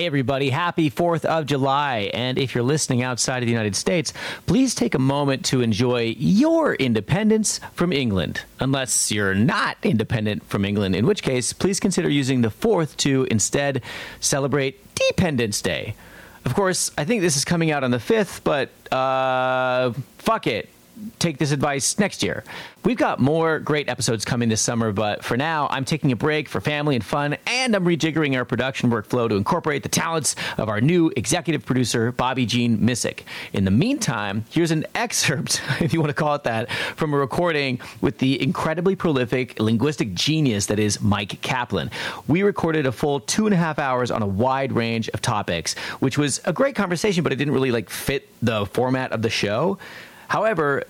Hey, everybody, happy 4th of July. And if you're listening outside of the United States, please take a moment to enjoy your independence from England. Unless you're not independent from England, in which case, please consider using the 4th to instead celebrate Dependence Day. Of course, I think this is coming out on the 5th, but uh, fuck it take this advice next year. We've got more great episodes coming this summer, but for now, I'm taking a break for family and fun, and I'm rejiggering our production workflow to incorporate the talents of our new executive producer, Bobby Jean Missick. In the meantime, here's an excerpt, if you want to call it that, from a recording with the incredibly prolific linguistic genius that is Myq Kaplan. We recorded a full two and a half hours on a wide range of topics, which was a great conversation, but it didn't really like fit the format of the show. However,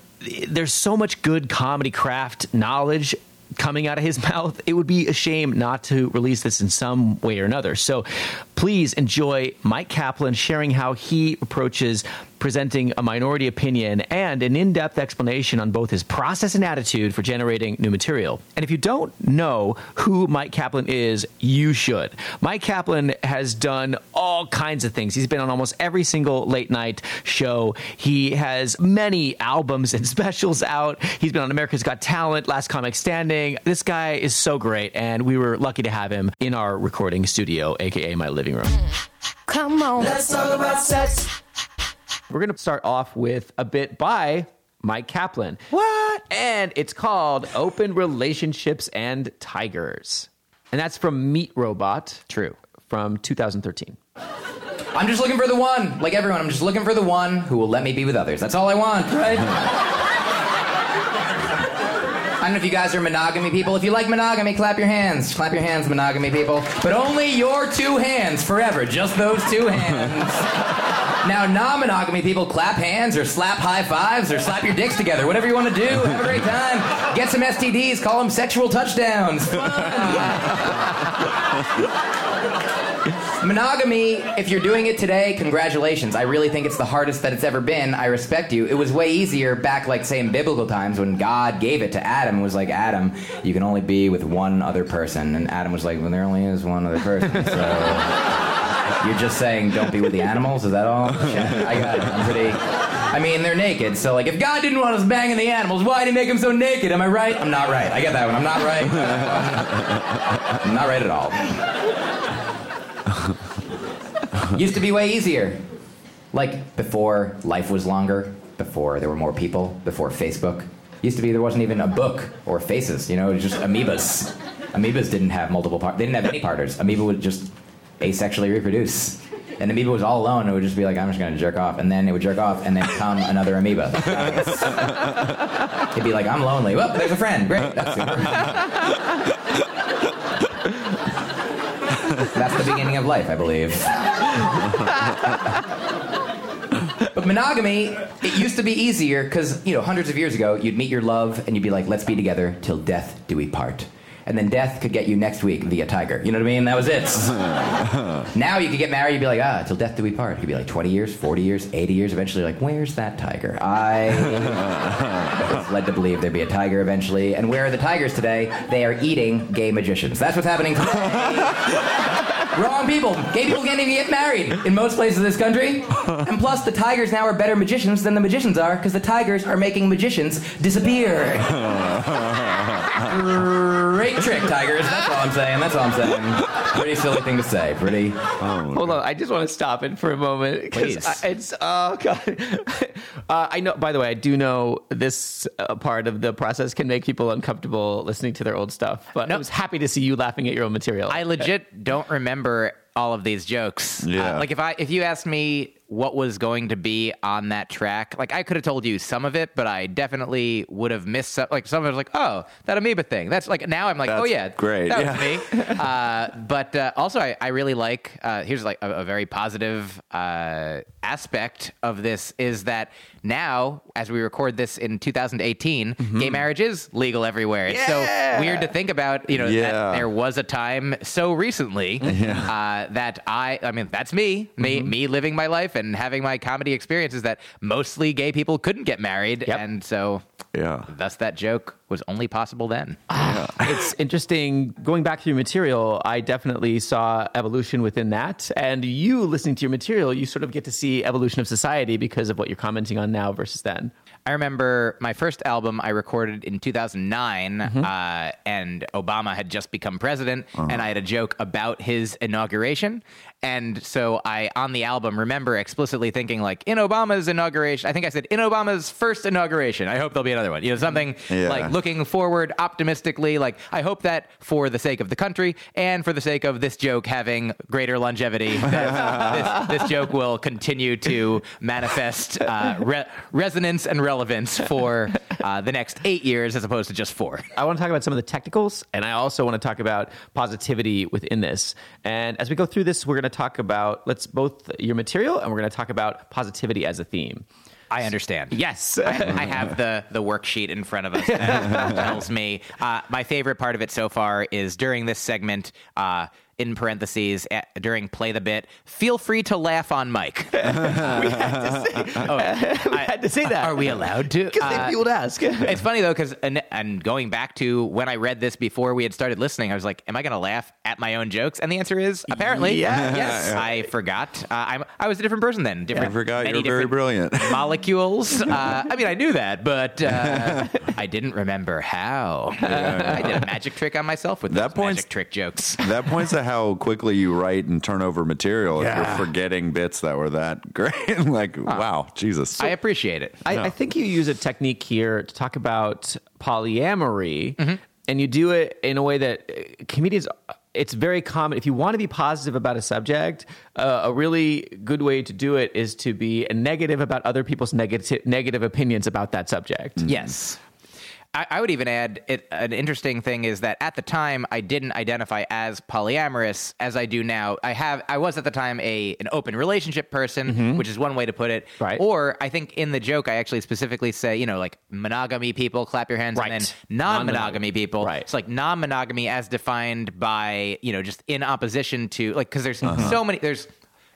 there's so much good comedy craft knowledge coming out of his mouth. It would be a shame not to release this in some way or another. So please enjoy Myq Kaplan sharing how he approaches presenting a minority opinion and an in depth explanation on both his process and attitude for generating new material. And if you don't know who Myq Kaplan is, you should. Myq Kaplan has done all kinds of things. He's been on almost every single late night show. He has many albums and specials out. He's been on America's Got Talent, Last Comic Standing. This guy is so great, and we were lucky to have him in our recording studio, aka my living room. Come on. Let's talk about sex. We're going to start off with a bit by Myq Kaplan. What? And it's called Open Relationships and Tigers. And that's from Meat Robot. True. From 2013. I'm just looking for the one. Like everyone, I'm just looking for the one who will let me be with others. That's all I want, right? I don't know if you guys are monogamy people. If you like monogamy, clap your hands. Clap your hands, monogamy people. But only your two hands forever. Just those two hands. Now, non monogamy people clap hands or slap high fives or slap your dicks together. Whatever you want to do. Have a great time. Get some STDs. Call them sexual touchdowns. Monogamy, if you're doing it today, congratulations. I really think it's the hardest that it's ever been. I respect you. It was way easier back, like, say, in biblical times when God gave it to Adam. It was like, Adam, you can only be with one other person. And Adam was like, well, there only is one other person. So. You're just saying don't be with the animals? Is that all? I got it. I'm pretty. I mean, they're naked, so like, if God didn't want us banging the animals, why did He make them so naked? Am I right? I'm not right. I get that one. I'm not right. I'm not right at all. Used to be way easier. Like before life was longer, before there were more people, before Facebook. Used to be there wasn't even a book or faces, you know, it was just amoebas. Amoebas didn't have multiple parts. They didn't have any partners. Amoeba would just asexually reproduce. And amoeba was all alone. It would just be like, I'm just going to jerk off. And then it would jerk off and then come another amoeba. It'd be like, I'm lonely. Well, there's a friend. Great. That's super. That's the beginning of life, I believe. but monogamy, it used to be easier because, you know, hundreds of years ago, you'd meet your love and you'd be like, let's be together till death do we part and then death could get you next week via tiger. You know what I mean? That was it. now you could get married, you'd be like, ah, till death do we part. It could be like 20 years, 40 years, 80 years. Eventually, like, where's that tiger? I was led to believe there'd be a tiger eventually. And where are the tigers today? They are eating gay magicians. That's what's happening today. Wrong people. Gay people can't even get married in most places of this country. And plus, the tigers now are better magicians than the magicians are because the tigers are making magicians disappear. Great trick, tigers. That's all I'm saying. That's all I'm saying. Pretty silly thing to say. Pretty. Oh, Hold on. I just want to stop it for a moment. Please. I, it's, oh, God. Uh, I know, by the way, I do know this uh, part of the process can make people uncomfortable listening to their old stuff, but I was happy to see you laughing at your own material. I legit don't remember all of these jokes. Yeah. Uh, like if I if you asked me what was going to be on that track, like I could have told you some of it, but I definitely would have missed some. Like some of it was like, oh, that amoeba thing. That's like now I'm like, oh yeah, great. That Yeah. was me. uh, but uh, also I, I really like. Uh, here's like a, a very positive uh, aspect of this is that now, as we record this in 2018, gay marriage is legal everywhere. It's so weird to think about. You know, Yeah. that there was a time so recently uh, that I, I mean, that's me, me, me living my life and having my comedy experiences that mostly gay people couldn't get married, Yep. and so Yeah. thus that joke was only possible then. it's interesting going back through your material i definitely saw evolution within that and you listening to your material you sort of get to see evolution of society because of what you're commenting on now versus then I remember my first album I recorded in 2009, Mm-hmm. uh, and Obama had just become president, Uh-huh. and I had a joke about his inauguration. And so I, on the album, remember explicitly thinking, like, in Obama's inauguration, I think I said, in Obama's first inauguration, I hope there'll be another one. You know, something Yeah. like looking forward optimistically, like, I hope that for the sake of the country and for the sake of this joke having greater longevity, this, this joke will continue to manifest uh, re- resonance and relevance for uh, the next eight years as opposed to just four. I want to talk about some of the technicals, and I also want to talk about positivity within this. And as we go through this, we're going to talk about let's both your material, and we're going to talk about positivity as a theme. I understand. Yes. I, I have the, the worksheet in front of us that tells me. Uh, my favorite part of it so far is during this segment, uh, in parentheses, eh, during Play the Bit, feel free to laugh on Myq. Oh, we had to say that. Are we allowed to? Because Uh, people would ask. it's funny though because and, and going back to when I read this before we had started listening, I was like, "Am I going to laugh at my own jokes?" And the answer is apparently Yes. yes. I forgot. Uh, I'm I was a different person then. Different. I forgot many you're very brilliant. Molecules. Uh, I mean, I knew that, but uh, I didn't remember how. I did a magic trick on myself with That those points- magic trick jokes. That points to how quickly you write and turn over material if you're forgetting bits that were that great. like, wow, Jesus. I appreciate it. I, I think you use a technique here to talk about polyamory, and you do it in a way that uh, comedians. It's very common. If you want to be positive about a subject, uh, a really good way to do it is to be negative about other people's negative negative opinions about that subject. Yes. I, I would even add it, an interesting thing is that at the time I didn't identify as polyamorous as I do now. I have I was at the time a an open relationship person, which is one way to put it. Mm-hmm. Right. Or I think in the joke I actually specifically say you know like monogamy people clap your hands Right. and then non-monogamy Non-monogamy. people. Right. It's like non-monogamy as defined by you know just in opposition to like because there's Uh-huh. so many there's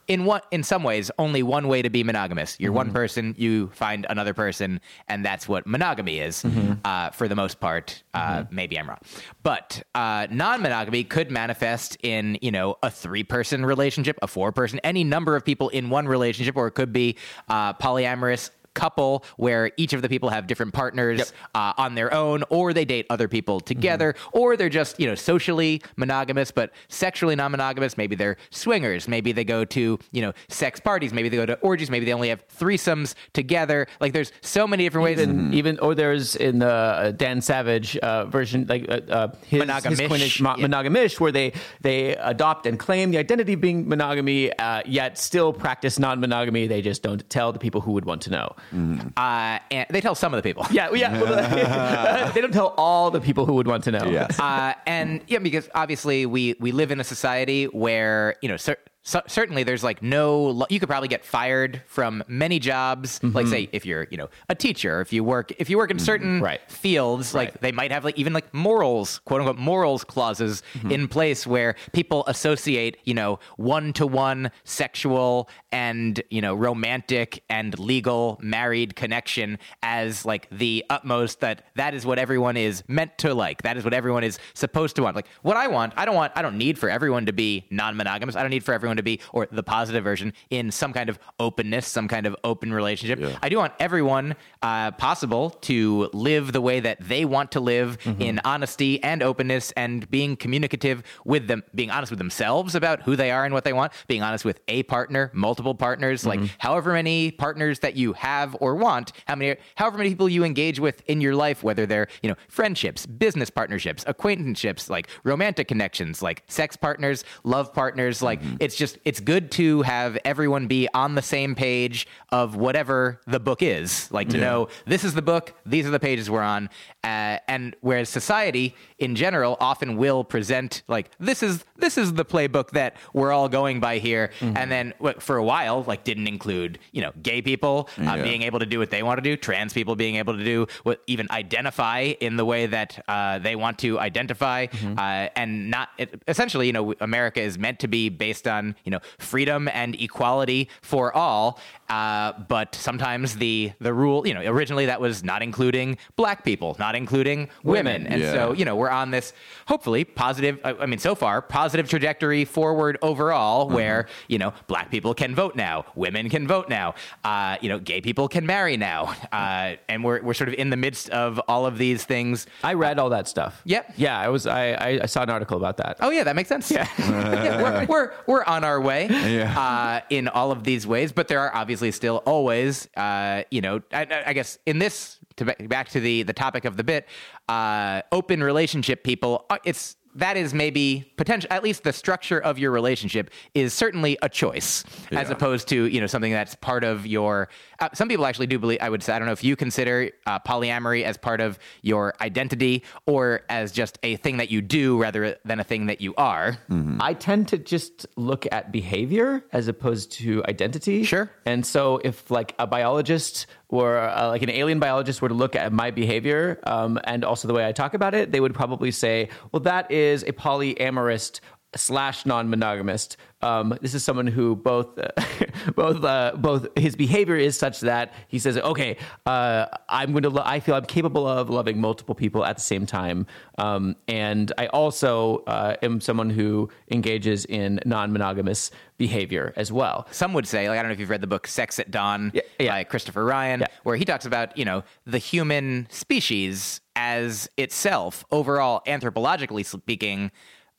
in one in some ways only one way to be monogamous you're Mm-hmm. one person you find another person and that's what monogamy is Mm-hmm. uh, for the most part uh, maybe i'm wrong but uh, non-monogamy could manifest in you know a three-person relationship a four-person any number of people in one relationship or it could be uh, polyamorous couple where each of the people have different partners Yep. uh, on their own, or they date other people together, or they're just you know socially monogamous but sexually non-monogamous. Maybe they're swingers. Maybe they go to you know sex parties. Maybe they go to orgies. Maybe they only have threesomes together. Like there's so many different ways. Even, even or there's in the uh, Dan Savage uh, version, like uh, uh, his, Monogamish. his Queenish mo- Yeah. monogamish, where they they adopt and claim the identity of being monogamy, uh, yet still practice non-monogamy. They just don't tell the people who would want to know. Uh, and they tell some of the people. Yeah, yeah. they don't tell all the people who would want to know. Yes. uh, and yeah, because obviously we we live in a society where you know cer- so, certainly there's like no you could probably get fired from many jobs. Like mm-hmm. say if you're you know a teacher if you work if you work in mm-hmm. certain Right. fields like they might have like even like morals quote unquote morals clauses mm-hmm. in place where people associate you know one to one sexual and you know romantic and legal married connection as like the utmost that that is what everyone is meant to like. That is what everyone is supposed to want. Like what i want i don't want i don't need for everyone to be non-monogamous. I don't need for everyone to be or the positive version in some kind of openness some kind of open relationship. I do want everyone uh, possible to live the way that they want to live mm-hmm. in honesty and openness and being communicative with them being honest with themselves about who they are and what they want being honest with a partner multiple partners like mm-hmm. however many partners that you have or want how many however many people you engage with in your life whether they're you know friendships business partnerships acquaintanceships like romantic connections like sex partners love partners like mm-hmm. it's just it's good to have everyone be on the same page of whatever the book is. Like to know this is the book these are the pages we're on uh, and whereas society in general often will present like this is this is the playbook that we're all going by here and then for a while like didn't include you know gay people uh, Yeah. being able to do what they want to do trans people being able to do what even identify in the way that uh, they want to identify uh, and not it, essentially you know america is meant to be based on you know, freedom and equality for all. Uh, but sometimes the the rule, you know, originally that was not including black people, not including women, and Yeah. so you know we're on this hopefully positive. I I mean, so far positive trajectory forward overall, where you know black people can vote now, women can vote now, uh, you know, gay people can marry now, uh, and we're we're sort of in the midst of all of these things. I read all that stuff. Yep. Yeah, I was. I, I, I saw an article about that. Oh yeah, that makes sense. Yeah, we're, we're we're on our way Yeah. uh, in all of these ways, but there are obviously still always, uh, you know, I, I guess in this to back to the the topic of the bit, uh, open relationship people. uh, It's that is maybe potential. At least the structure of your relationship is certainly a choice, as opposed to you know something that's part of your. Uh, some people actually do believe. I would say I don't know if you consider uh, polyamory as part of your identity or as just a thing that you do rather than a thing that you are. I tend to just look at behavior as opposed to identity. Sure. And so, if like a biologist or uh, like an alien biologist were to look at my behavior um, and also the way I talk about it, they would probably say, "Well, that is a polyamorist." Slash non-monogamist um, this is someone who both both uh, both his behavior is such that he says okay uh, i'm going to lo- i feel i'm capable of loving multiple people at the same time um, and i also uh, am someone who engages in non-monogamous behavior as well some would say, like I don't know if you've read the book Sex at Dawn Yeah, yeah. by Christopher Ryan, Yeah. where he talks about, you know, the human species as itself, overall anthropologically speaking,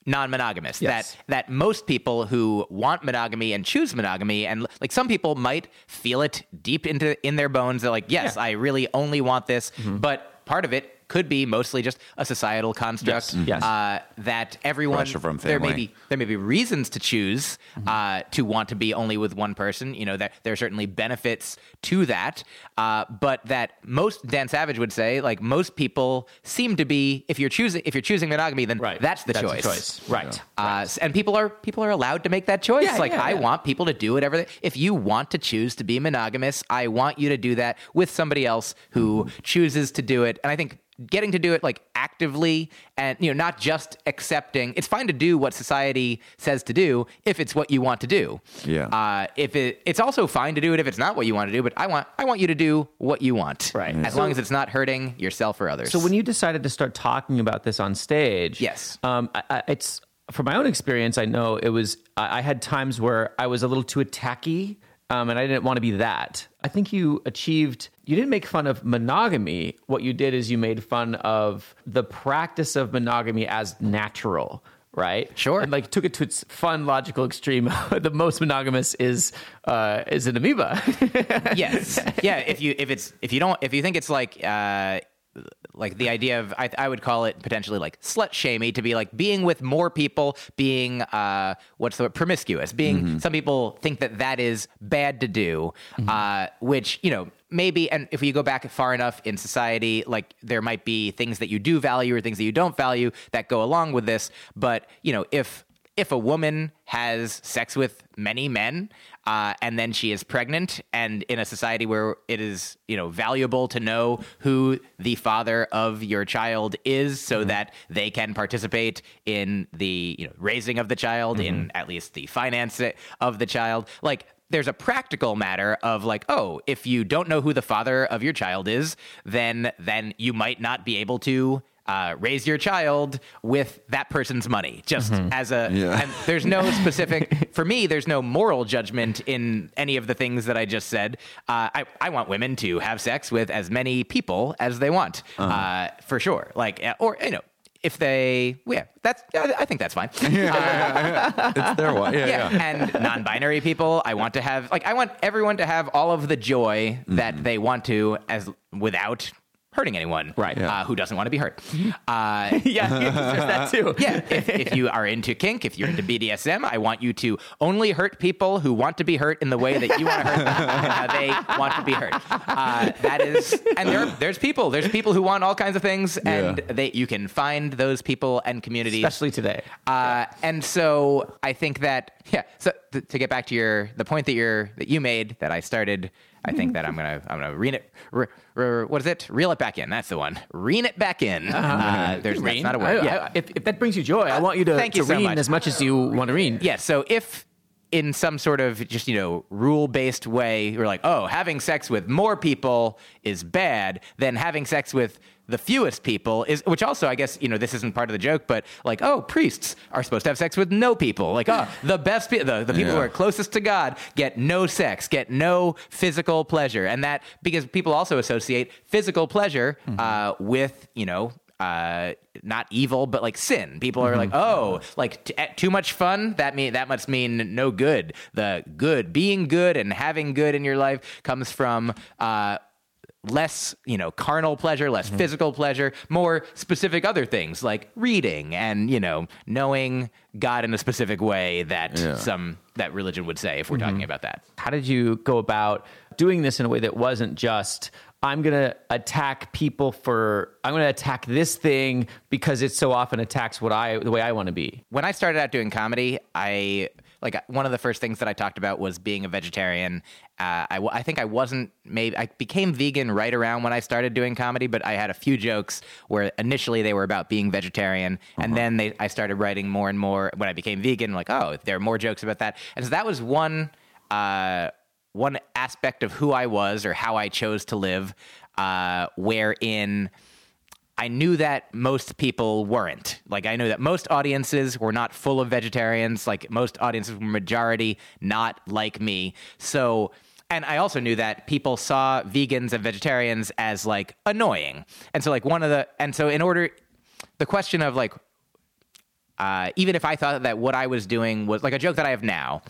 non-monogamous. Yes. That that most people who want monogamy and choose monogamy and like some people might feel it deep into in their bones. They're like, yes, Yeah. I really only want this, mm-hmm. but part of it could be mostly just a societal construct Yes. Yes. Uh, that everyone Pressure from there may be there may be reasons to choose Mm-hmm. uh, to want to be only with one person. You know, that there are certainly benefits to that, uh, but that most Dan Savage would say, like most people seem to be. If you're choosing, if you're choosing monogamy, then that's the That's choice. choice right Uh, s- and people are people are allowed to make that choice. Yeah, like yeah, I yeah. want people to do whatever. They, if you want to choose to be monogamous, I want you to do that with somebody else who Mm-hmm. chooses to do it. And I think getting to do it like actively and you know not just accepting. It's fine to do what society says to do if it's what you want to do. Yeah. Uh, if it, it's also fine to do it if it's not what you want to do. But I want I want you to do what you want. Right. As long as it's not hurting yourself or others. So when you decided to start talking about this on stage, Yes. um, I, I, it's from my own experience. I know it was. I, I had times where I was a little too attacky, um, and I didn't want to be that. I think you achieved. You didn't make fun of monogamy. What you did is you made fun of the practice of monogamy as natural. Right, Sure. and like took it to its fun, logical extreme. the most monogamous is uh, is an amoeba. yes yeah if you if it's if you don't if you think it's like uh like the idea of I, I would call it potentially like slut shamey to be like being with more people being uh what's the word promiscuous being some people think that that is bad to do uh which you know maybe and if you go back far enough in society like there might be things that you do value or things that you don't value that go along with this but you know if if a woman has sex with many men uh, and then she is pregnant and in a society where it is you know valuable to know who the father of your child is so that they can participate in the you know raising of the child in at least the finance of the child. Like there's a practical matter of like oh if you don't know who the father of your child is then then you might not be able to uh, raise your child with that person's money, just as a. Yeah. And there's no specific. for me, there's no moral judgment in any of the things that I just said. Uh, I I want women to have sex with as many people as they want, uh for sure. Like, uh, or you know. If they, yeah, that's. I think that's fine. It's their way. Yeah, yeah, yeah. and non-binary people i want to have like i want everyone to have all of the joy that they want to as without hurting anyone Right. Yeah. uh, who doesn't want to be hurt uh, yeah, there's that too. yeah if, if you are into kink if you're into bdsm i want you to only hurt people who want to be hurt in the way that you want to hurt them how they want to be hurt uh, that is and there, there's people there's people who want all kinds of things and Yeah. they you can find those people and communities especially today. uh, and so I think that yeah. So th- to get back to your the point that you're that you made that I started, I think that I'm gonna I'm gonna rein it. Re, re, what is it? Reel it back in. That's the one. Rein it back in. Uh, there's that's not a word. I- yeah. I- if, if that brings you joy, I want you to, Thank to you so read much. as much as you want to read. yeah. So if in some sort of just you know rule based way you're like oh having sex with more people is bad than having sex with the fewest people is which also i guess you know this isn't part of the joke but like oh priests are supposed to have sex with no people like oh the best pe- the, the people who are closest to god get no sex get no physical pleasure and that because people also associate physical pleasure uh, with you know uh, not evil, but like sin. People are like, oh, like t- eh, too much fun. That mean that must mean no good. The good, being good, and having good in your life comes from uh, less, you know, carnal pleasure, less mm-hmm. physical pleasure, more specific other things like reading and you know knowing God in a specific way that Yeah. some that religion would say if we're talking mm-hmm. about that. How did you go about doing this in a way that wasn't just I'm going to attack people for I'm going to attack this thing because it so often attacks what I the way I want to be. when I started out doing comedy, I like one of the first things that I talked about was being a vegetarian. Uh, I, I think I wasn't maybe I became vegan right around when I started doing comedy, but I had a few jokes where initially they were about being vegetarian, and then they I started writing more and more when I became vegan. Like, oh, there are more jokes about that, and so that was one. Uh, one aspect of who I was or how I chose to live, uh, wherein I knew that most people weren't. Like I knew that most audiences were not full of vegetarians. Like most audiences were majority not like me. So and I also knew that people saw vegans and vegetarians as like annoying. And so like one of the and so in order the question of like uh, even if I thought that what I was doing was like a joke that I have now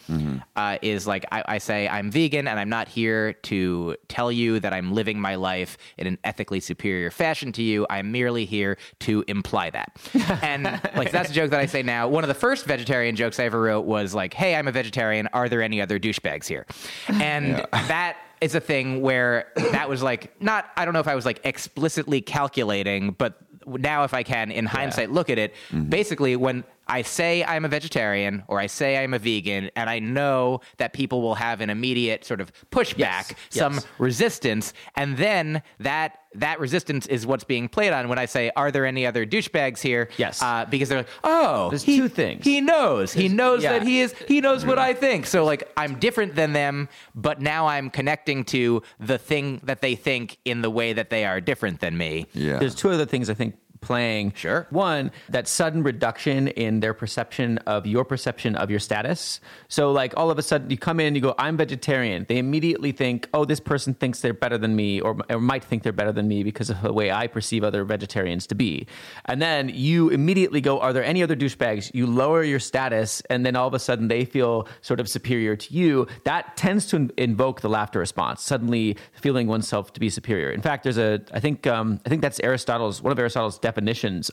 uh, is like I, I say I'm vegan and I'm not here to tell you that I'm living my life in an ethically superior fashion to you. I'm merely here to imply that. and like that's a joke that I say now. One of the first vegetarian jokes I ever wrote was like, "Hey, I'm a vegetarian. Are there any other douchebags here?" And that is a thing where that was like not I don't know if I was like explicitly calculating, but now if I can in hindsight look at it, mm-hmm. basically when I say I'm a vegetarian or I say I'm a vegan and I know that people will have an immediate sort of pushback, some yes. resistance, and then that that resistance is what's being played on when I say, "Are there any other douchebags here?" Yes. uh, because they're like, "Oh, There's he- two things. He knows. He knows yeah. that he is. He knows what I think. So like, I'm different than them, but now I'm connecting to the thing that they think in the way that they are different than me. Yeah. There's two other things I think playing. Sure. One, that sudden reduction in their perception of your perception of your status. So, like, all of a sudden you come in, you go, I'm vegetarian. They immediately think, oh, this person thinks they're better than me or, or might think they're better than me because of the way I perceive other vegetarians to be. And then you immediately go, are there any other douchebags? You lower your status, and then all of a sudden they feel sort of superior to you. That tends to invoke the laughter response, suddenly feeling oneself to be superior. In fact, there's a, I think, um, I think that's Aristotle's, one of Aristotle's definitions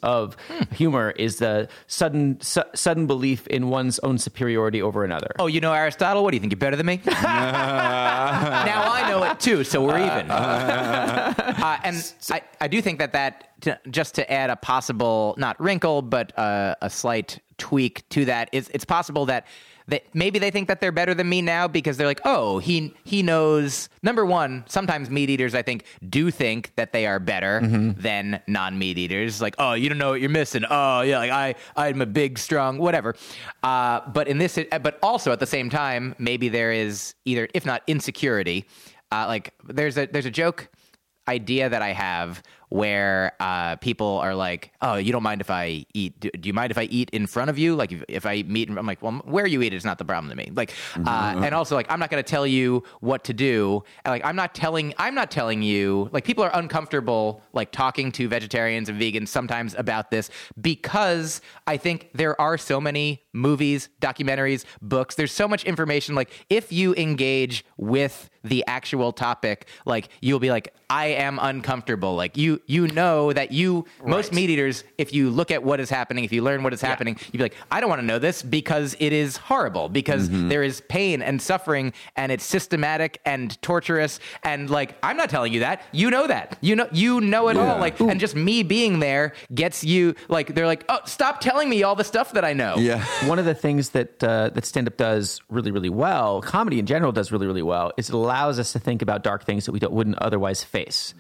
of humor is the sudden, su- sudden belief in one's own superiority over another. Oh, you know Aristotle? What do you think? You're better than me? now I know it too, so we're even. uh, and I, I do think that that to, just to add a possible not wrinkle, but uh, a slight tweak to that is it's possible that. That maybe they think that they're better than me now because they're like, oh, he he knows. Number one, sometimes meat eaters, I think, do think that they are better than non meat eaters. Like, oh, you don't know what you're missing. Oh, yeah, like I I'm a big, strong, whatever. Uh, but in this, but also at the same time, maybe there is either, if not insecurity, uh, like there's a there's a joke idea that I have where uh, people are like, "Oh, you don't mind if I eat? Do, do you mind if I eat in front of you? Like, if, if I eat, in- I'm like, well, where you eat is not the problem to me. Like, uh, and also like, I'm not going to tell you what to do. And like, I'm not telling, I'm not telling you. Like, people are uncomfortable like talking to vegetarians and vegans sometimes about this because I think there are so many movies, documentaries, books. There's so much information. Like, if you engage with the actual topic, like you'll be like, I am uncomfortable. Like you, you know that you most meat eaters, if you look at what is happening, if you learn what is happening, you'd be like, I don't want to know this because it is horrible, because there is pain and suffering and it's systematic and torturous. And like, I'm not telling you that. You know that. You know, you know it Yeah. all. Like, and just me being there gets you like they're like, oh, stop telling me all the stuff that I know. Yeah. One of the things that uh, that stand up does really really well, comedy in general does really really well, is it allows us to think about dark things that we don't, wouldn't otherwise face.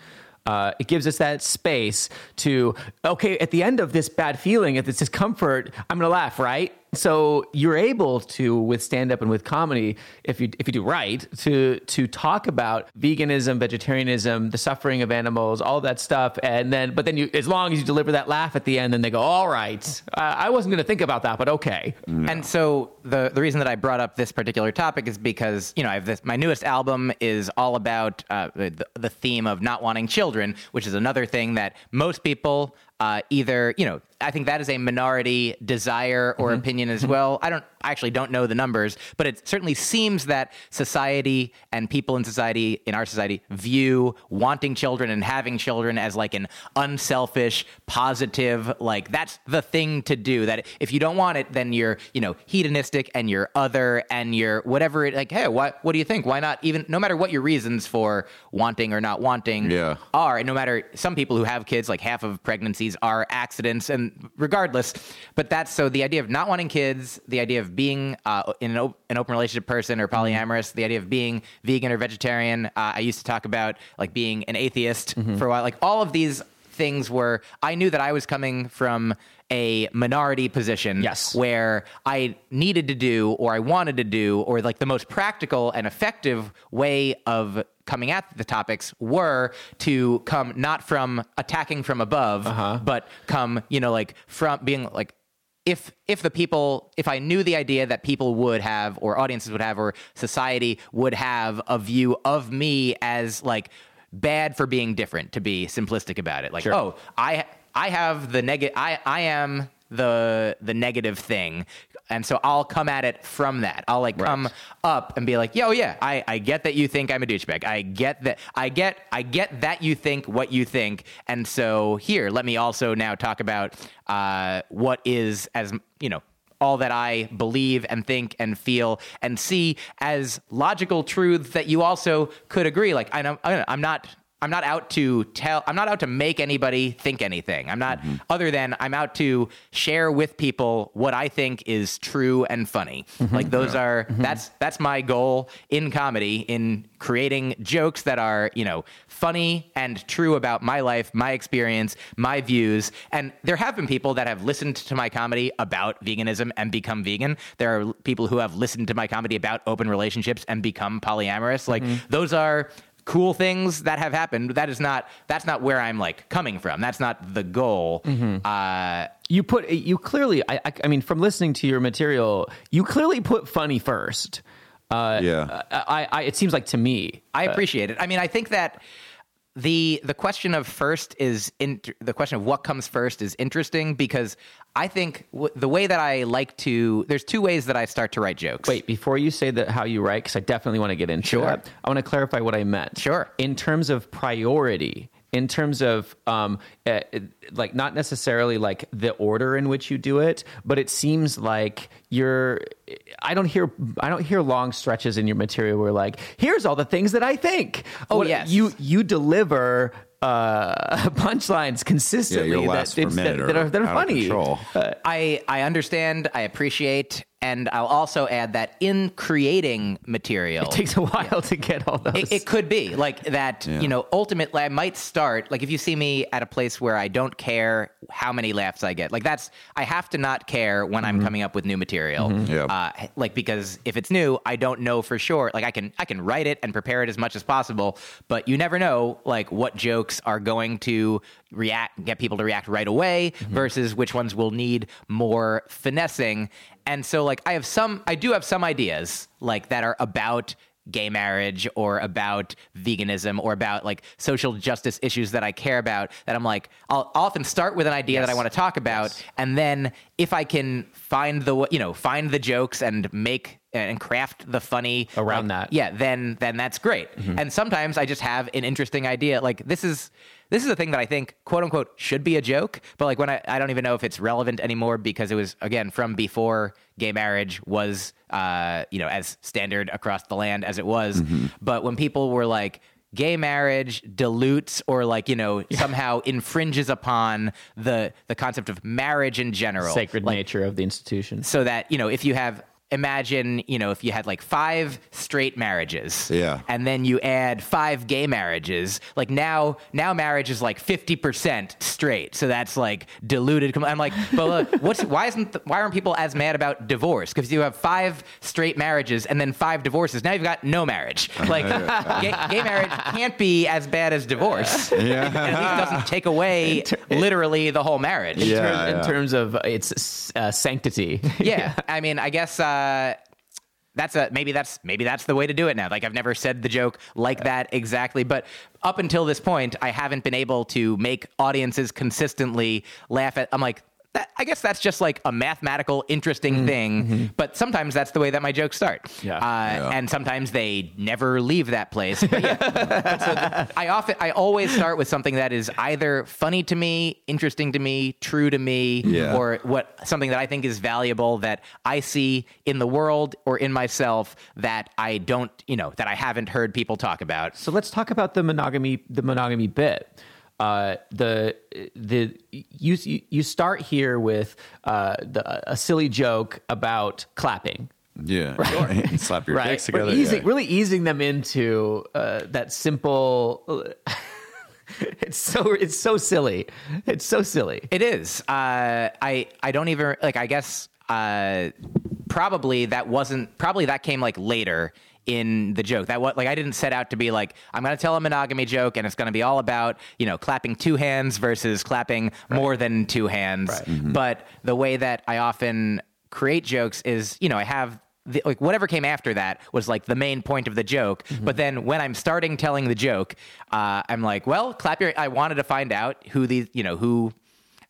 Uh, it gives us that space to okay at the end of this bad feeling, at this discomfort, I'm to laugh, right? So you're able to with stand up and with comedy if you if you do right to to talk about veganism vegetarianism the suffering of animals all that stuff and then but then you as long as you deliver that laugh at the end then they go all right uh, i wasn't going to think about that but okay. And so the the reason that I brought up this particular topic is because you know I have this my newest album is all about uh, the the theme of not wanting children, which is another thing that most people uh, either you know I think that is a minority desire or opinion as well. I don't I actually don't know the numbers, but it certainly seems that society and people in society in our society view wanting children and having children as like an unselfish, positive, like that's the thing to do. That if you don't want it, then you're you know hedonistic and you're other and you're whatever. It, like hey, what what do you think? Why not even no matter what your reasons for wanting or not wanting Yeah. are, and no matter some people who have kids, like half of pregnancies are accidents, and regardless, but that's so the idea of not wanting kids, the idea of being uh, in an, op- an open relationship person or polyamorous, the idea of being vegan or vegetarian. Uh, I used to talk about like being an atheist for a while, like all of these things were I knew that I was coming from a minority position Yes. where I needed to do or I wanted to do or like the most practical and effective way of coming at the topics were to come not from attacking from above uh-huh. but come you know like from being like if if the people if I knew the idea that people would have or audiences would have or society would have a view of me as like bad for being different to be simplistic about it. Like oh I I have the negative I I am the the negative thing and so I'll come at it from that I'll like come up and be like yo yeah I I get that you think I'm a douchebag I get that I get I get that you think what you think and so here let me also now talk about uh what is as you know all that I believe and think and feel and see as logical truths that you also could agree. Like I know, I'm not. I'm not out to tell. I'm not out to make anybody think anything. I'm not. Mm-hmm. Other than I'm out to share with people what I think is true and funny. Mm-hmm. Like those are. Mm-hmm. That's that's my goal in comedy in creating jokes that are you know funny and true about my life, my experience, my views. And there have been people that have listened to my comedy about veganism and become vegan. There are people who have listened to my comedy about open relationships and become polyamorous. Like those are cool things that have happened. That is not that's not where I'm like coming from. That's not the goal. Uh, you put you clearly I, I i mean from listening to your material you clearly put funny first uh Yeah. i i it seems like to me I appreciate it. I mean, I think that the the question of first is in, the question of what comes first is interesting because I think w- the way that I like to there's two ways that I start to write jokes. Wait, before you say that how you write, because I definitely want to get into Sure. that, I want to clarify what I meant. Sure. In terms of priority, in terms of um, uh, like not necessarily like the order in which you do it, but it seems like you're. I don't hear. I don't hear long stretches in your material where like, here's all the things that I think. Oh, yes. you you deliver. Uh, punchlines consistently Yeah, that, last for that- that, are, that are funny. control. I I understand, I appreciate, and I'll also add that in creating material, It takes a while to get all those. It, it could be like that. Yeah. You know, ultimately, I might start like if you see me at a place where I don't care how many laughs I get. Like that's I have to not care when I'm mm-hmm. coming up with new material. Mm-hmm. Yeah. Uh, like because if it's new, I don't know for sure. Like I can I can write it and prepare it as much as possible, but you never know like what jokes are going to react get people to react right away mm-hmm. versus which ones will need more finessing. And so like I have some I do have some ideas like that are about gay marriage or about veganism or about like social justice issues that I care about that I'm like I'll often start with an idea that I want to talk about and then if I can find the you know find the jokes and make and craft the funny Around like, that. yeah then then that's great. And sometimes I just have an interesting idea. Like this is this is a thing that I think quote unquote should be a joke but like when I, I don't even know if it's relevant anymore because it was again from before gay marriage was uh you know as standard across the land as it was. But when people were like gay marriage dilutes or like you know somehow infringes upon the the concept of marriage in general sacred Like, nature of the institution. so that you know if you have imagine you know if you had like five straight marriages. Yeah. And then you add five gay marriages. Like now, now marriage is like 50% straight. So that's like diluted. I'm like, but look, what's, why isn't, why aren't people as mad about divorce? Because you have five straight marriages and then five divorces. Now you've got no marriage. Like gay, gay marriage can't be as bad as divorce. Yeah. It at least doesn't take away literally the whole marriage. in, Yeah, terms, in terms of its uh, sanctity. yeah. I mean, I guess uh, that's a maybe that's maybe that's the way to do it now. Like I've never said the joke like that exactly, but up until this point, I haven't been able to make audiences consistently laugh at. I'm like. That, I guess that's just like a mathematical, interesting thing, but sometimes that's the way that my jokes start. Yeah. Uh, Yeah. And sometimes they never leave that place. But yeah, But so th- I often, I always start with something that is either funny to me, interesting to me, true to me, Yeah. or what something that I think is valuable that I see in the world or in myself that I don't, you know, that I haven't heard people talk about. So let's talk about the monogamy the monogamy bit. Uh, the the you you start here with uh, the, a silly joke about clapping, Yeah. Slap your right? dicks We're together. easing, yeah. really easing them into uh, that simple. it's so it's so silly. It's so silly. It is. Uh, I I don't even like. I guess uh, probably that wasn't. Probably that came like later in the joke. That what like I didn't set out to be like I'm going to tell a monogamy joke and it's going to be all about you know clapping two hands versus clapping more than two hands. But the way that I often create jokes is you know I have. The, like whatever came after that was like the main point of the joke. But then when I'm starting telling the joke, uh, I'm like, well, clap your. I wanted to find out who these, you know, who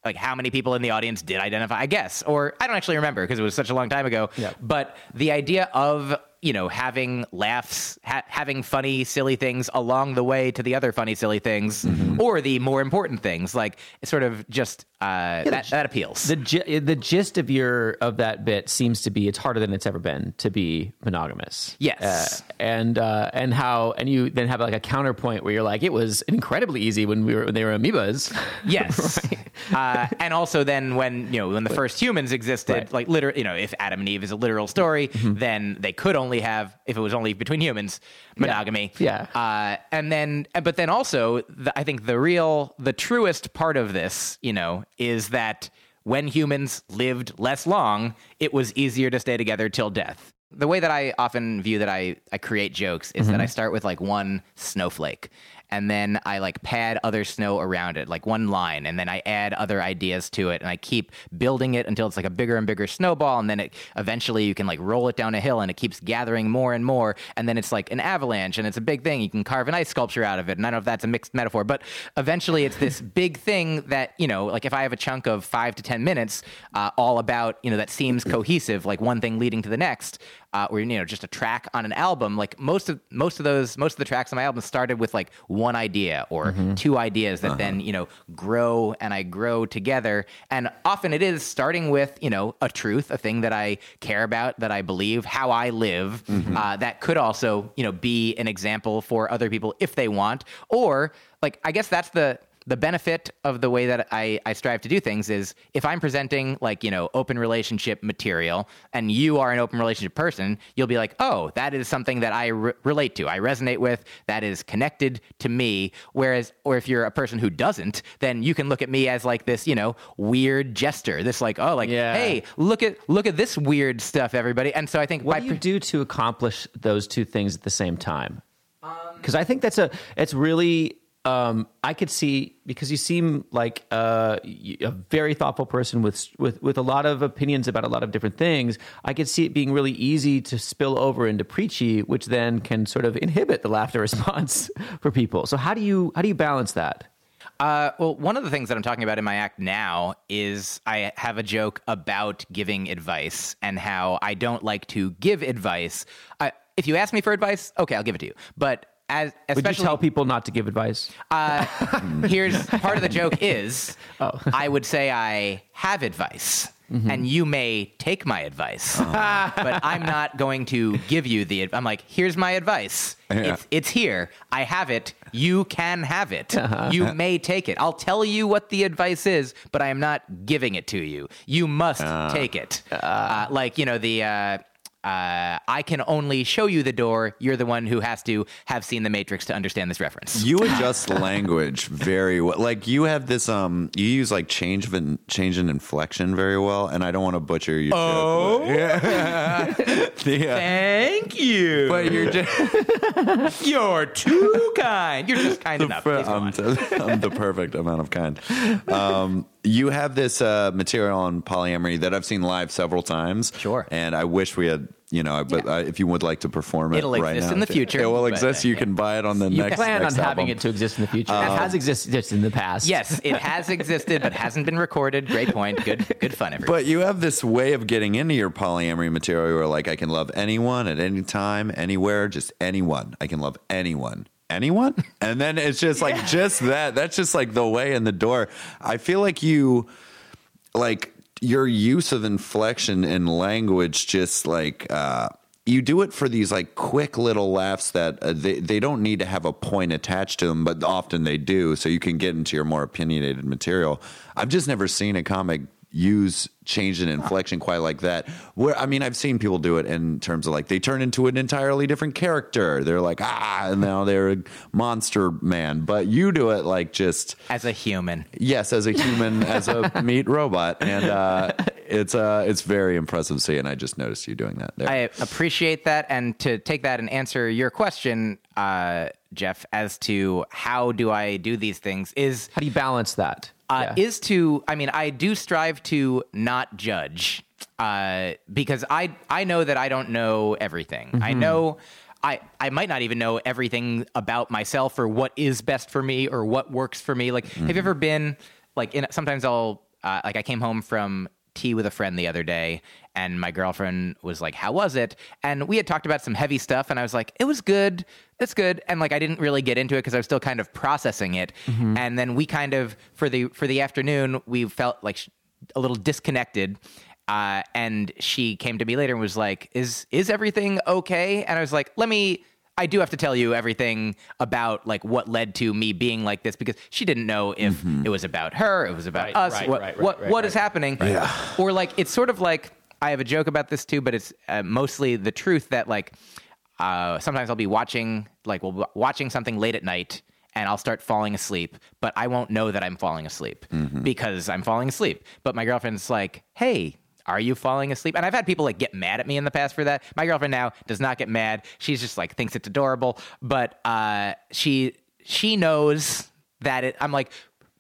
like how many people in the audience did identify i guess or i don't actually remember because it was such a long time ago Yeah. but the idea of you know having laughs ha- having funny silly things along the way to the other funny silly things or the more important things like sort of just uh, that, that appeals The the gist of your of that bit seems to be it's harder than it's ever been to be monogamous. Yes. Uh, and uh, and how and you then have like a counterpoint where you're like it was incredibly easy when we were when they were amoebas. Yes. uh, and also then when, you know, when the first humans existed, Right. like literally, you know, if Adam and Eve is a literal story, then they could only have, if it was only between humans, monogamy. Yeah. Uh, and then, but then also, the, I think the real, the truest part of this, you know, is that when humans lived less long, it was easier to stay together till death. The way that I often view that I, I create jokes is that I start with like one snowflake and then I like pad other snow around it, like one line, and then I add other ideas to it, and I keep building it until it's like a bigger and bigger snowball, and then it eventually you can like roll it down a hill, and it keeps gathering more and more, and then it's like an avalanche, and it's a big thing. You can carve an ice sculpture out of it, and I don't know if that's a mixed metaphor, but eventually it's this big thing that you know, like if I have a chunk of five to ten minutes, uh, all about you know that seems cohesive, like one thing leading to the next, uh, or you know just a track on an album. Like most of most of those most of the tracks on my album started with like one idea or two ideas that then you know grow and I grow together. And often it is starting with you know a truth, a thing that I care about, that I believe, how I live. Uh, that could also you know be an example for other people if they want, or like I guess that's the the benefit of the way that I, I strive to do things is if I'm presenting like, you know, open relationship material and you are an open relationship person, you'll be like, oh, that is something that I re- relate to. I resonate with. That is connected to me. Whereas, or if you're a person who doesn't, then you can look at me as like this, you know, weird jester. This like, oh, like, Yeah. hey, look at look at this weird stuff, everybody. And so I think What by do you pre- do to accomplish those two things at the same time? Because I think that's a it's really um, I could see because you seem like uh, a very thoughtful person with with with a lot of opinions about a lot of different things. I could see it being really easy to spill over into preachy, which then can sort of inhibit the laughter response for people. So how do you how do you balance that? Uh, well, one of the things that I'm talking about in my act now is I have a joke about giving advice and how I don't like to give advice. I, if you ask me for advice, okay, I'll give it to you. But as Would you tell people not to give advice? uh, here's part of the joke is Oh. I would say I have advice. Mm-hmm. And you may take my advice, Oh. but I'm not going to give you the. I'm like, here's my advice. Yeah. It's, it's here. I have it. You can have it. Uh-huh. You may take it. I'll tell you what the advice is, but I am not giving it to you. You must take it. Uh, like you know the. Uh, I can only show you the door. You're the one who has to have seen the Matrix to understand this reference. You adjust language very well. Like you have this, um, you use like change of in, change in inflection very well, and I don't want to butcher your. Oh, joke, yeah. The, Thank you. but you're just You're too kind. You're just kind enough. Please go I'm, t- I'm the perfect amount of kind. Um, you have this uh, material on polyamory that I've seen live several times. Sure. And I wish we had, you know, but uh, if you would like to perform it It'll right exist now, in the future, It will exist. you can buy it on the You next. plan on next having it to exist in the future. it has existed in the past. Yes, it has existed, but hasn't been recorded. Great point. Good, good fun, everyone. But you have this way of getting into your polyamory material where, like, I can love anyone at any time, anywhere, just anyone. I can love anyone. Anyone? And then it's just like, just that. That's just like the way in the door. I feel like you, like, your use of inflection in language just like, uh, you do it for these like quick little laughs that uh, they, they don't need to have a point attached to them, but often they do. So you can get into your more opinionated material. I've just never seen a comic use change in inflection quite like that. Where I mean, I've seen people do it in terms of like they turn into an entirely different character. They're like ah, and now they're a monster man. But you do it like just As a human, yes, as a human, as a meat robot, and uh, it's uh, it's very impressive to see. And I just noticed you doing that there. I appreciate that. And to take that and answer your question, uh, Jeff, as to how do I do these things, is How do you balance that? Uh, Yeah. is to i mean i do strive to not judge uh, because i i know that i don't know everything Mm-hmm. i know I, I might not even know everything about myself or what is best for me or what works for me. Like, have you ever been like? In, sometimes I'll uh, like I came home from tea with a friend the other day, and my girlfriend was like, "How was it?" And we had talked about some heavy stuff, and I was like, "It was good. It's good." And like I didn't really get into it because I was still kind of processing it. And then we kind of for the for the afternoon we felt like sh- a little disconnected. Uh, and she came to me later and was like, "Is is everything okay?" And I was like, "Let me." I do have to tell you everything about like what led to me being like this because she didn't know if it was about her, it was about Right, us, right, what right, right, what right, what is right. happening, or like it's sort of like I have a joke about this too, but it's uh, mostly the truth that like uh, sometimes I'll be watching like well watching something late at night and I'll start falling asleep, but I won't know that I'm falling asleep because I'm falling asleep. But my girlfriend's like, "Hey, are you falling asleep?" And I've had people like get mad at me in the past for that. My girlfriend now does not get mad. She's just like thinks it's adorable, but uh, she she knows that it. I'm like.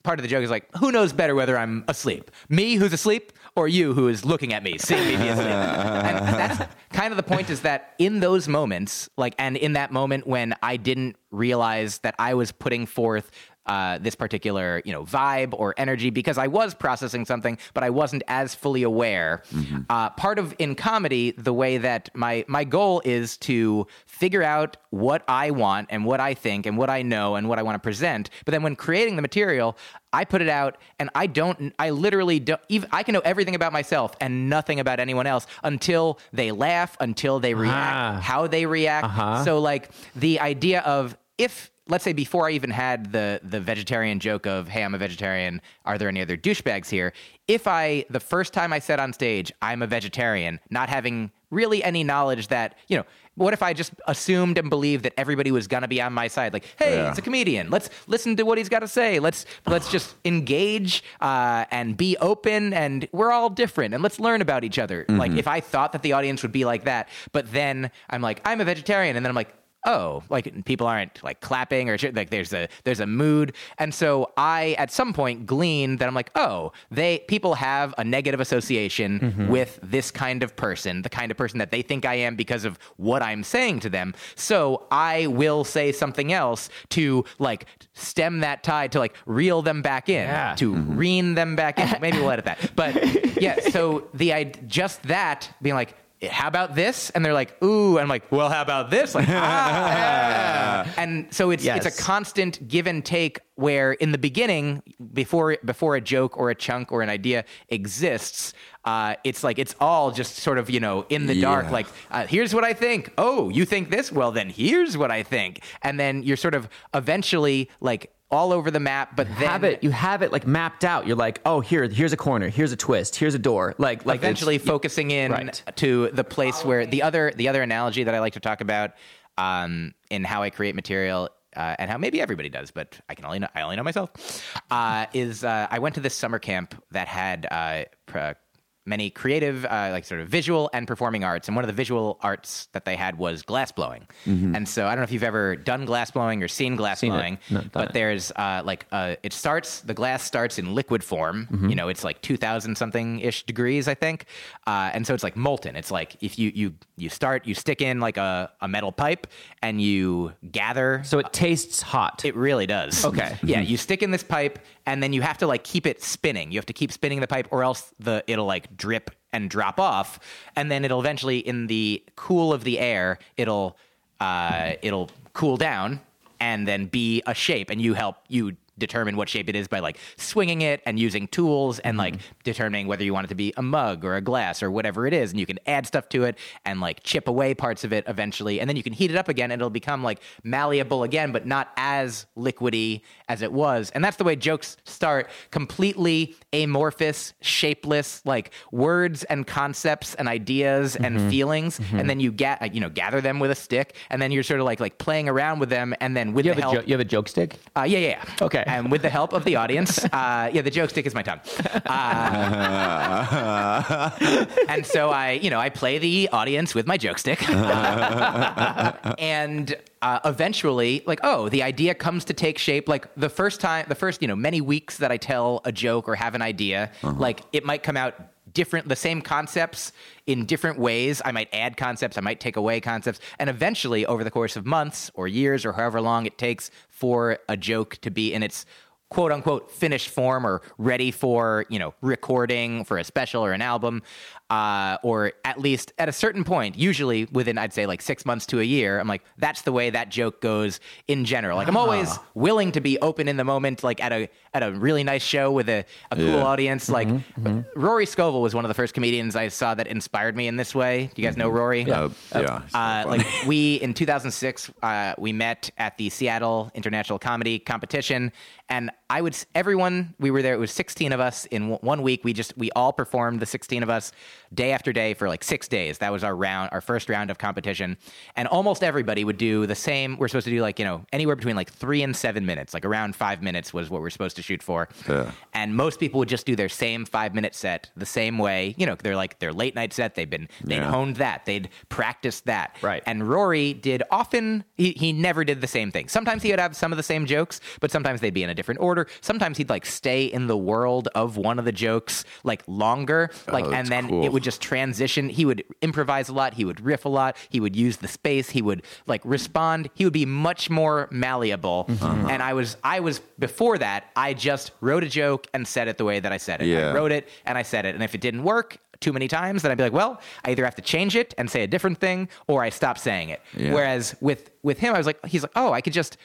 Part of the joke is like, who knows better whether I'm asleep? Me, who's asleep, or you, who is looking at me, seeing me be asleep? and that's kind of the point is that in those moments, like, and in that moment when I didn't realize that I was putting forth uh, this particular, you know, vibe or energy because I was processing something, but I wasn't as fully aware. Uh, part of in comedy, the way that my my goal is to figure out what I want and what I think and what I know and what I want to present. But then when creating the material, I put it out and I don't, I literally don't, even, I can know everything about myself and nothing about anyone else until they laugh, until they react, Ah. how they react. So, like, the idea of if, let's say before I even had the the vegetarian joke of hey I'm a vegetarian. Are there any other douchebags here? If I the first time I said on stage I'm a vegetarian not having really any knowledge that you know what if I just assumed and believed that everybody was gonna be on my side? Like hey Yeah. it's a comedian. Let's listen to what he's got to say. Let's let's just engage uh, and be open and we're all different and let's learn about each other. Like if I thought that the audience would be like that but then I'm like I'm a vegetarian and then I'm like oh like people aren't like clapping or like there's a there's a mood. And so i at some point gleaned that i'm like oh they people have a negative association mm-hmm. with this kind of person the kind of person that they think i am because of what i'm saying to them. So i will say something else to like stem that tide to like reel them back in Yeah. to mm-hmm. rein them back in. Maybe we'll edit that. But yeah so the i just that being like how about this? And they're like, ooh. And I'm like, well, how about this? Like, ah, yeah. And so it's Yes. it's a constant give and take where in the beginning, before before a joke or a chunk or an idea exists, uh, it's like it's all just sort of you know in the dark. Like, uh, here's what I think. Oh, you think this? Well, then here's what I think. And then you're sort of eventually like all over the map, but then have it you have it like mapped out you're like oh here here's a corner here's a twist here's a door like like eventually focusing in Right. to the place where the other the other analogy that I like to talk about um, in how I create material. Uh, and how maybe everybody does, but I can only know, I only know myself. Uh, is uh, I went to this summer camp that had uh, many creative, uh, like sort of visual and performing arts, and one of the visual arts that they had was glass blowing. And so I don't know if you've ever done glass blowing or seen glass Mm-hmm. Seen blowing, No, but there's uh, like uh, it starts the glass starts in liquid form. Mm-hmm. You know, it's like two thousand something ish degrees, I think, uh, and so it's like molten. It's like if you you you start you stick in like a, a metal pipe and you gather. so it tastes hot It really does. Okay. Yeah, you stick in this pipe and then you have to like keep it spinning. You have to keep spinning the pipe or else the it'll like drip and drop off and then it'll eventually in the cool of the air, it'll uh it'll cool down and then be a shape and you help you determine what shape it is by like swinging it and using tools and like mm-hmm. determining whether you want it to be a mug or a glass or whatever it is and you can add stuff to it and like chip away parts of it eventually and then you can heat it up again and it'll become like malleable again but not as liquidy as it was and that's the way jokes start. Completely amorphous shapeless like words and concepts and ideas and mm-hmm. feelings mm-hmm. and then you get you know gather them with a stick and then you're sort of like like playing around with them and then with you the have, a help jo- you have a joke stick? Uh, yeah, yeah, yeah. Okay. And with the help of the audience, uh, yeah, the joke stick is my tongue. Uh, and so I, you know, I play the audience with my joke stick. and uh, eventually, like, oh, the idea comes to take shape. Like the first time, the first, you know, many weeks that I tell a joke or have an idea, like it might come out different the same concepts in different ways. I might add concepts i might take away concepts. And eventually over the course of months or years or however long it takes for a joke to be in its quote unquote finished form or ready for you know recording for a special or an album uh, or at least at a certain point usually within i'd say like six months to a year i'm like that's the way that joke goes in general. Like i'm always willing to be open in the moment like at a at a really nice show with a, a cool Yeah. audience. Like rory scovel was one of the first comedians i saw that inspired me in this way. Do you guys know rory? Uh, yeah. uh, like we in 2006 uh, we met at the seattle international comedy competition and i would everyone we were there it was 16 of us in w- one week. We just we all performed the 16 of us day after day for like six days. That was our round our first round of competition. And almost everybody would do the same we're supposed to do like you know anywhere between like three and seven minutes. Like around five minutes was what we're supposed to shoot for. Yeah. and most people would just do their same five minute set the same way. You know they're like their late night set they've been they'd Yeah. honed that they'd practiced that. Right. and rory did often he, he never did the same thing. Sometimes he would have some of the same jokes but sometimes they'd be in a different order. Sometimes he'd like stay in the world of one of the jokes like longer like Oh, and then cool. it would just transition. He would improvise a lot. He would riff a lot. He would use the space. He would like respond. He would be much more malleable. Mm-hmm. and i was i was before that i just wrote a joke and said it the way that i said it. Yeah. i wrote it and i said it. And if it didn't work too many times then i'd be like well i either have to change it and say a different thing or i stop saying it. Yeah. whereas with with him i was like he's like oh i could just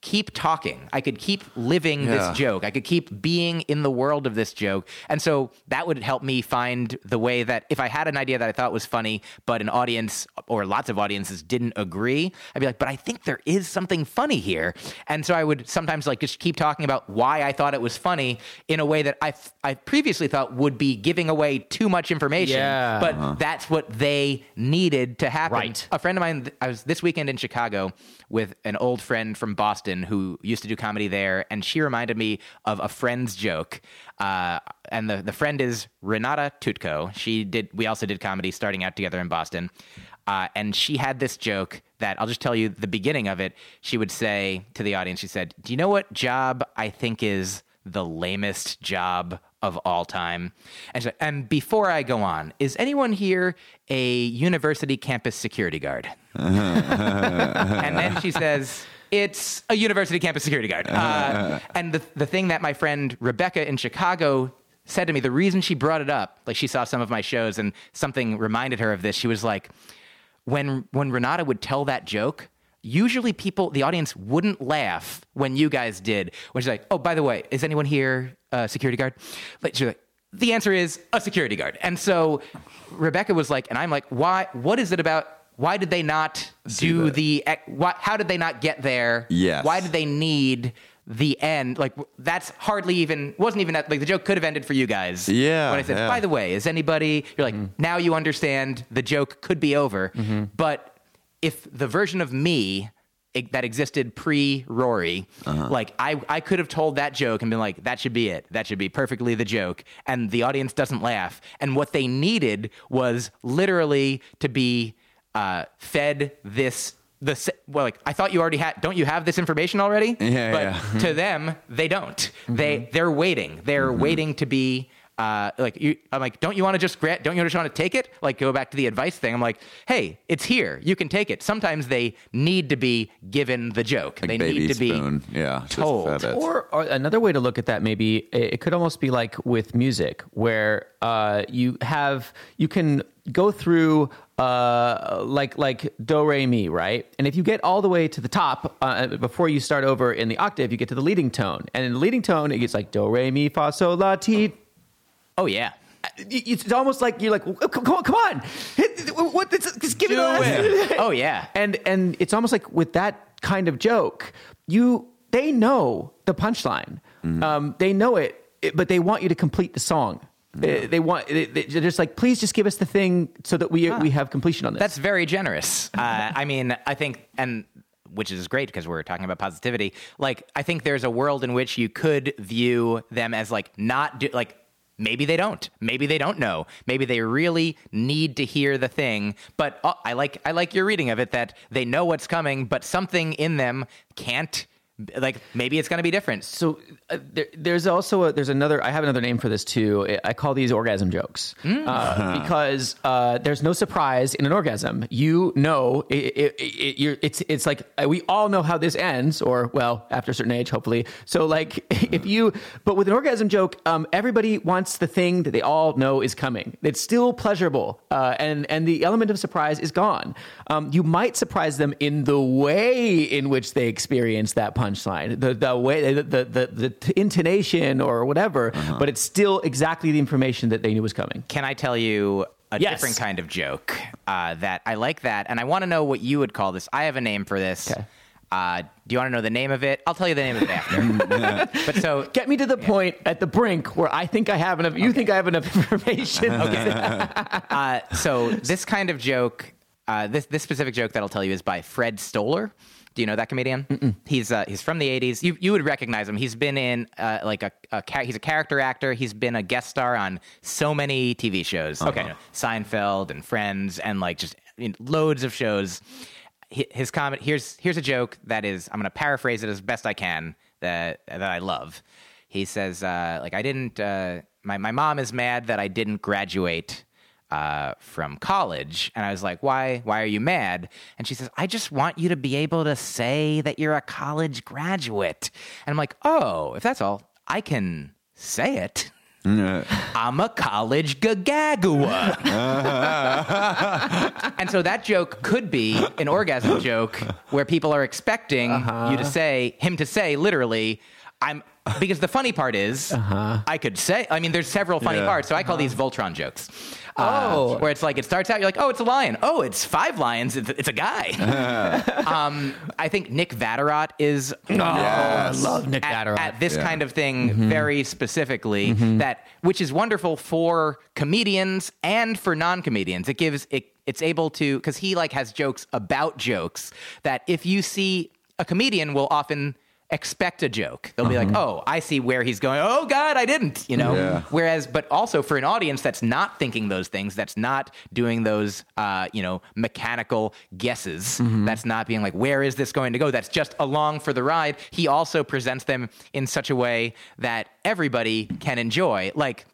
keep talking. I could keep living Yeah. this joke. I could keep being in the world of this joke. And so that would help me find the way that if i had an idea that i thought was funny but an audience or lots of audiences didn't agree i'd be like but i think there is something funny here. And so i would sometimes like just keep talking about why i thought it was funny in a way that i i previously thought would be giving away too much information Yeah. but uh-huh. that's what they needed to happen. Right. a friend of mine i was this weekend in chicago with an old friend from boston who used to do comedy there and she reminded me of a friend's joke uh, and the, the friend is renata tutko she did we also did comedy starting out together in boston uh, and she had this joke that i'll just tell you the beginning of it she would say to the audience she said do you know what job i think is the lamest job of all time. And, she, and before I go on, is anyone here a university campus security guard? and then she says, it's a university campus security guard. Uh, and the, the thing that my friend Rebecca in Chicago said to me, the reason she brought it up, like she saw some of my shows and something reminded her of this, she was like, when when Renata would tell that joke, usually people, the audience wouldn't laugh when you guys did. When she's like, "Oh, by the way, is anyone here a security guard?" Like she's like, "The answer is a security guard." And so Rebecca was like, and I'm like, "Why? What is it about?" Why did they not do that. the? Why, how did they not get there? Yes. Why did they need the end. Like that's hardly even wasn't even at, like the joke could have ended for you guys. Yeah, When I said, yeah. by the way, is anybody? You're like, Mm-hmm. now you understand the joke could be over. But if the version of me e- that existed pre Rory, Uh-huh. like I, I could have told that joke and been like, that should be it. That should be perfectly the joke. And the audience doesn't laugh. And what they needed was literally to be uh, fed this. The well, like I thought you already had. Don't you have this information already? Yeah, but yeah. to them, they don't. They they're waiting. They're waiting to be uh, like you. I'm like, don't you want to just grant? Don't you just want to take it? Like go back to the advice thing. I'm like, hey, it's here. You can take it. Sometimes they need to be given the joke. Like they need to spoon. be yeah, told. Or, or another way to look at that, maybe it it could almost be like with music, where uh, you have you can go through uh, like like do re mi, right? And if you get all the way to the top uh, before you start over in the octave, you get to the leading tone, and in the leading tone, it gets like do re mi fa sol la ti. Oh yeah. It's almost like you're like, come on, come on, Hit- what? Just give it Do a it. Oh yeah. and and it's almost like with that kind of joke, you they know the punchline, um, they know it, but they want you to complete the song. They, they want they, they're just like, please just give us the thing so that we we have completion on this. That's very generous. Uh, I mean, I think, and which is great because we're talking about positivity. Like, I think there's a world in which you could view them as like not do, like. Maybe they don't. Maybe they don't know. Maybe they really need to hear the thing. But uh, I like I like your reading of it that they know what's coming, but something in them can't. Like maybe it's going to be different. so uh, there, there's also a, there's another I have another name for this too. I call these orgasm jokes uh, because uh, there's no surprise in an orgasm. You know, it, it, it, you're, it's it's like uh, we all know how this ends, or well, after a certain age, hopefully. So like if you, but with an orgasm joke, um, everybody wants the thing that they all know is coming. It's still pleasurable, uh, and and the element of surprise is gone. Um, you might surprise them in the way in which they experience that punchline, the the way the the, the, the intonation or whatever, but it's still exactly the information that they knew was coming. Can I tell you a Yes. different kind of joke uh, that I like that, and I want to know what you would call this. I have a name for this. Okay. Uh, do you want to know the name of it? I'll tell you the name of it after. but so Get me to the point at the brink where I think I have enough. You think I have enough information. uh, so this kind of joke, uh, this this specific joke that I'll tell you is by Fred Stoller. Do you know that comedian? He's uh, he's from the '80s. You you would recognize him. He's been in uh, like a, a he's a character actor. He's been a guest star on so many TV shows. Okay, you know, Seinfeld and Friends and like just I mean, loads of shows. Hi- His comment here's here's a joke that is I'm going to paraphrase it as best I can that that I love. He says uh, like I didn't uh, my my mom is mad that I didn't graduate uh, from college. And I was like, why, why are you mad? And she says, I just want you to be able to say that you're a college graduate. And I'm like, oh, if that's all, I can say it. I'm a college gagagua. and so that joke could be an orgasm joke where people are expecting you to say, him to say literally, I'm, because the funny part is, uh-huh. I could say, I mean, there's several funny Yeah. parts. So I call these uh-huh. Voltron jokes. Uh, Oh. where it's like, it starts out, you're like, oh, it's a lion. Oh, it's five lions. It's, it's a guy. Uh-huh. um, I think Nick Vatterott is Oh, I love Nick at, Vatterott. at this Yeah. kind of thing mm-hmm. very specifically mm-hmm. that which is wonderful for comedians and for non-comedians it gives it it's able to because he like has jokes about jokes that if you see a comedian will often expect a joke. They'll be like oh i see where he's going. Oh god i didn't you know? Yeah. whereas but also for an audience that's not thinking those things that's not doing those uh, you know mechanical guesses that's not being like where is this going to go? That's just along for the ride. He also presents them in such a way that everybody can enjoy. Like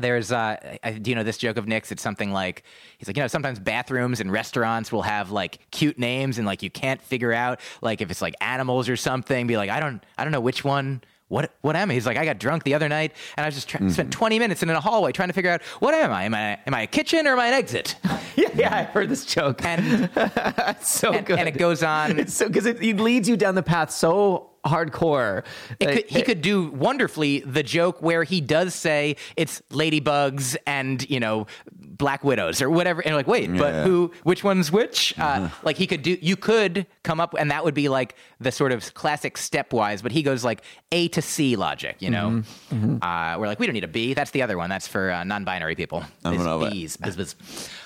there's uh I, do you know this joke of Nick's it's something like he's like you know sometimes bathrooms and restaurants will have like cute names and like you can't figure out like if it's like animals or something be like I don't I don't know which one what what am I? He's like, I got drunk the other night, and I was just try- spent 20 minutes in a hallway trying to figure out what am I? Am I am I a kitchen or am I an exit? yeah, yeah, I heard this joke. And It's so and, good. and it goes on. It's so because it, it leads you down the path so hardcore. It Uh, could, he could do wonderfully the joke where he does say it's ladybugs and you know black widows or whatever, and like wait, but Yeah. who? Which one's which? Uh, like he could do. You could come up, and that would be like the sort of classic stepwise. But he goes like A to C logic. You know, Uh, we're like we don't need a B. That's the other one. That's for uh, non-binary people. I'm It's gonna- B's. Biz, biz.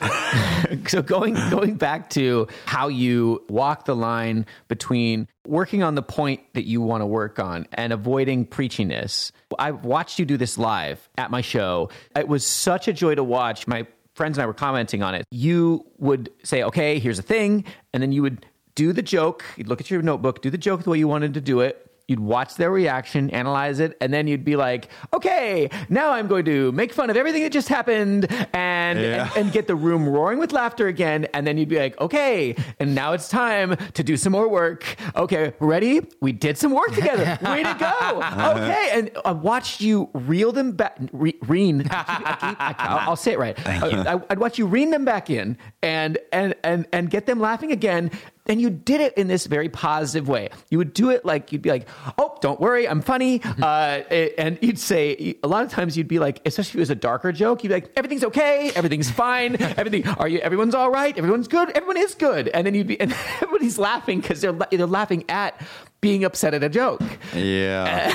so going going back to how you walk the line between working on the point that you want to work on and avoiding preachiness. I watched you do this live at my show. It was such a joy to watch. My friends and I were commenting on it. You would say, "Okay, here's a thing," and then you would do the joke. You'd look at your notebook, do the joke the way you wanted to do it. You'd watch their reaction, analyze it, and then you'd be like, okay, now I'm going to make fun of everything that just happened and, Yeah. and, and get the room roaring with laughter again. And then you'd be like, okay, and now it's time to do some more work. Okay, ready? We did some work together. Way to go. Uh-huh. Okay. And I watched you reel them back, re- rein. I keep- I- I'll, I'll say it right. Uh, I, I'd watch you rein them back in and, and, and, and get them laughing again. And you did it in this very positive way. You would do it like you'd be like, "Oh, don't worry, I'm funny," uh, and you'd say a lot of times you'd be like, especially if it was a darker joke, you'd be like, "Everything's okay, everything's fine, everything. Are you? Everyone's all right. Everyone's good. Everyone is good." And then you'd be, and everybody's laughing because they're they're laughing at being upset at a joke Yeah.